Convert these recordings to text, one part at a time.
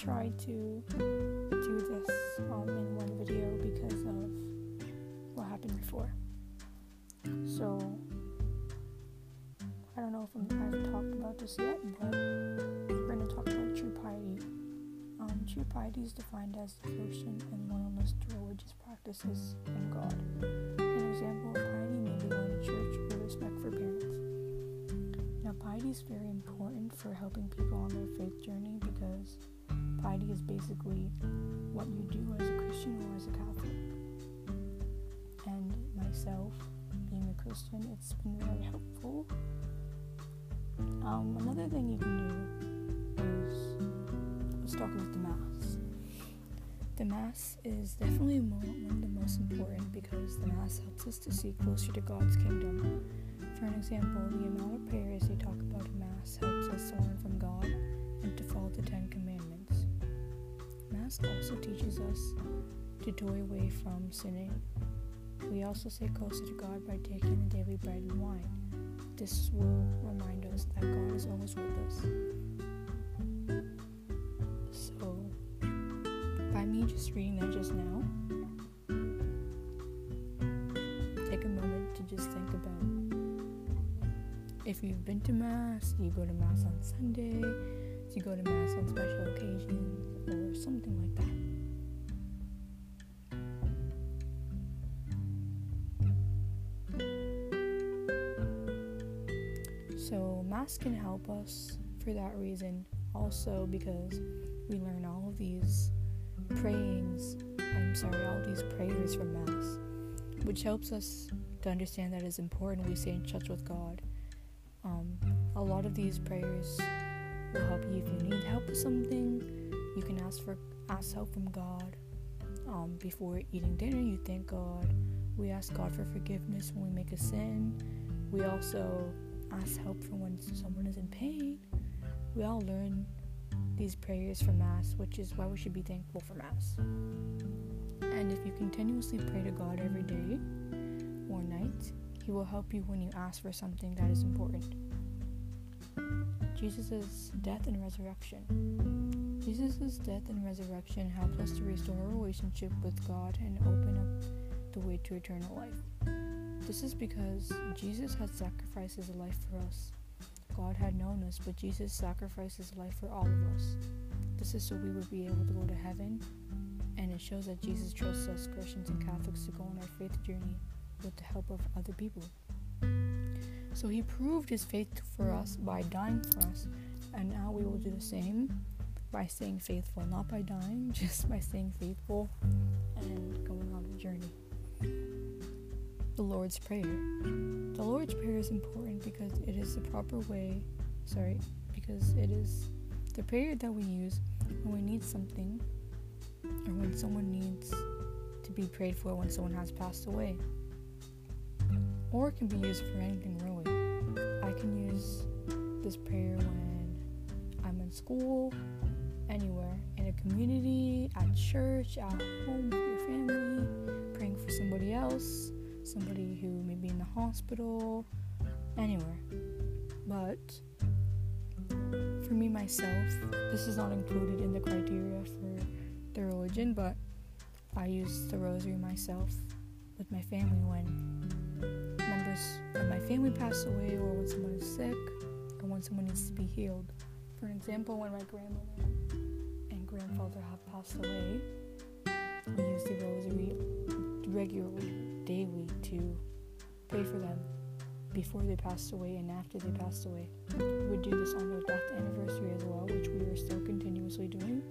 tried to do this um, in one video because of what happened before. So I don't know if I'm, I've talked about this yet, but we're going to talk about true piety. Um, true piety is defined as devotion and loyalness to religious practices and God. An example of piety may be going to church or respect for parents. Now, piety is very important for helping people on their faith journey because piety is basically what you do as a Christian or as a Catholic. And myself, being a Christian, it's been very helpful. Um, another thing you can do is let's talk about the Mass. The Mass is definitely one of the most important because the Mass helps us to see closer to God's kingdom. For an example, the amount of prayers they talk about in Mass helps us to learn from God and to follow the Ten Commandments. Mass also teaches us to do away from sinning. We also stay closer to God by taking the daily bread and wine. This will remind us that God is always with us. So, by me just reading that just now, take a moment to just think about if you've been to Mass, you go to Mass on Sunday, you go to Mass on special occasions, or something like that. So, Mass can help us for that reason, also because we learn all of these prayings, I'm sorry, all these prayers from Mass, which helps us to understand that it's important we stay in touch with God. Um, a lot of these prayers will help you if you need help with something. You can ask for ask help from God. Um, before eating dinner, you thank God. We ask God for forgiveness when we make a sin. We also ask help for when someone is in pain. We all learn these prayers from Mass, which is why we should be thankful for Mass. And if you continuously pray to God every day or night, He will help you when you ask for something that is important. Jesus' death and resurrection. Jesus' death and resurrection helps us to restore our relationship with God and open up the way to eternal life. This is because Jesus had sacrificed his life for us. God had known us, but Jesus sacrificed his life for all of us. This is so we would be able to go to heaven, and it shows that Jesus trusts us Christians and Catholics to go on our faith journey with the help of other people. So he proved his faith for us by dying for us, and now we will do the same by staying faithful, not by dying, just by staying faithful and going on the journey. The Lord's Prayer. The Lord's Prayer is important because it is the proper way, sorry, because it is the prayer that we use when we need something or when someone needs to be prayed for when someone has passed away. Or it can be used for anything really. Can use this prayer when I'm in school, anywhere, in a community, at church, at home with your family, praying for somebody else, somebody who may be in the hospital, anywhere. But for me myself, this is not included in the criteria for the religion, but I use the rosary myself with my family when members of my family passed away or when someone is sick or when someone needs to be healed. For example, when my grandmother and grandfather have passed away, we use the rosary regularly, daily, to pray for them before they passed away and after they passed away. We would do this on their death anniversary as well, which we are still continuously doing.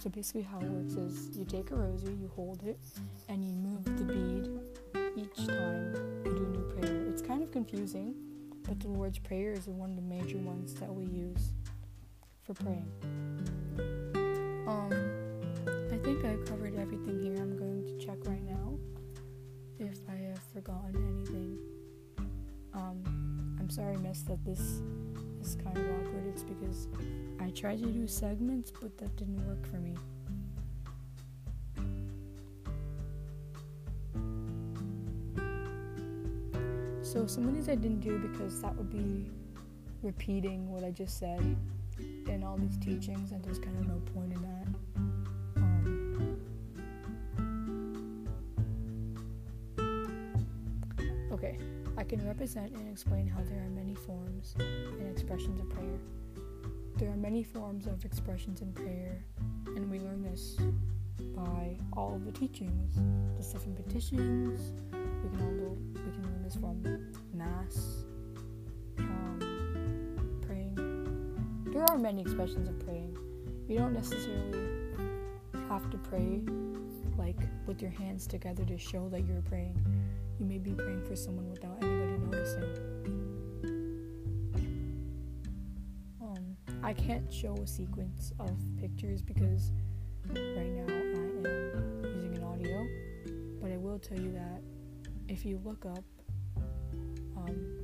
So basically, how it works is you take a rosary, you hold it, and you move the bead each time of confusing, but the Lord's Prayer is one of the major ones that we use for praying. Um, I think I've covered everything here. I'm going to check right now if I have forgotten anything. Um, I'm sorry, miss, that this is kind of awkward. It's because I tried to do segments, but that didn't work for me. So some of these I didn't do because that would be repeating what I just said. in all these teachings, and there's kind of no point in that. Um, okay, I can represent and explain how there are many forms and expressions of prayer. There are many forms of expressions in prayer, and we learn this by all the teachings, the seven petitions. We can all we can learn this from mass, um, praying. There are many expressions of praying. You don't necessarily have to pray like with your hands together to show that you're praying. You may be praying for someone without anybody noticing. Um, I can't show a sequence of pictures because right now will tell you that if you look up um,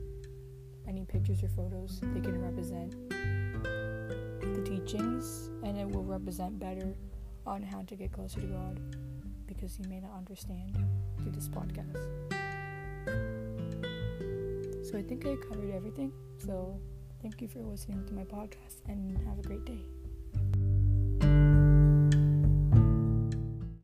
any pictures or photos, they can represent the teachings and it will represent better on how to get closer to God because you may not understand through this podcast. So I think I covered everything. So thank you for listening to my podcast and have a great day.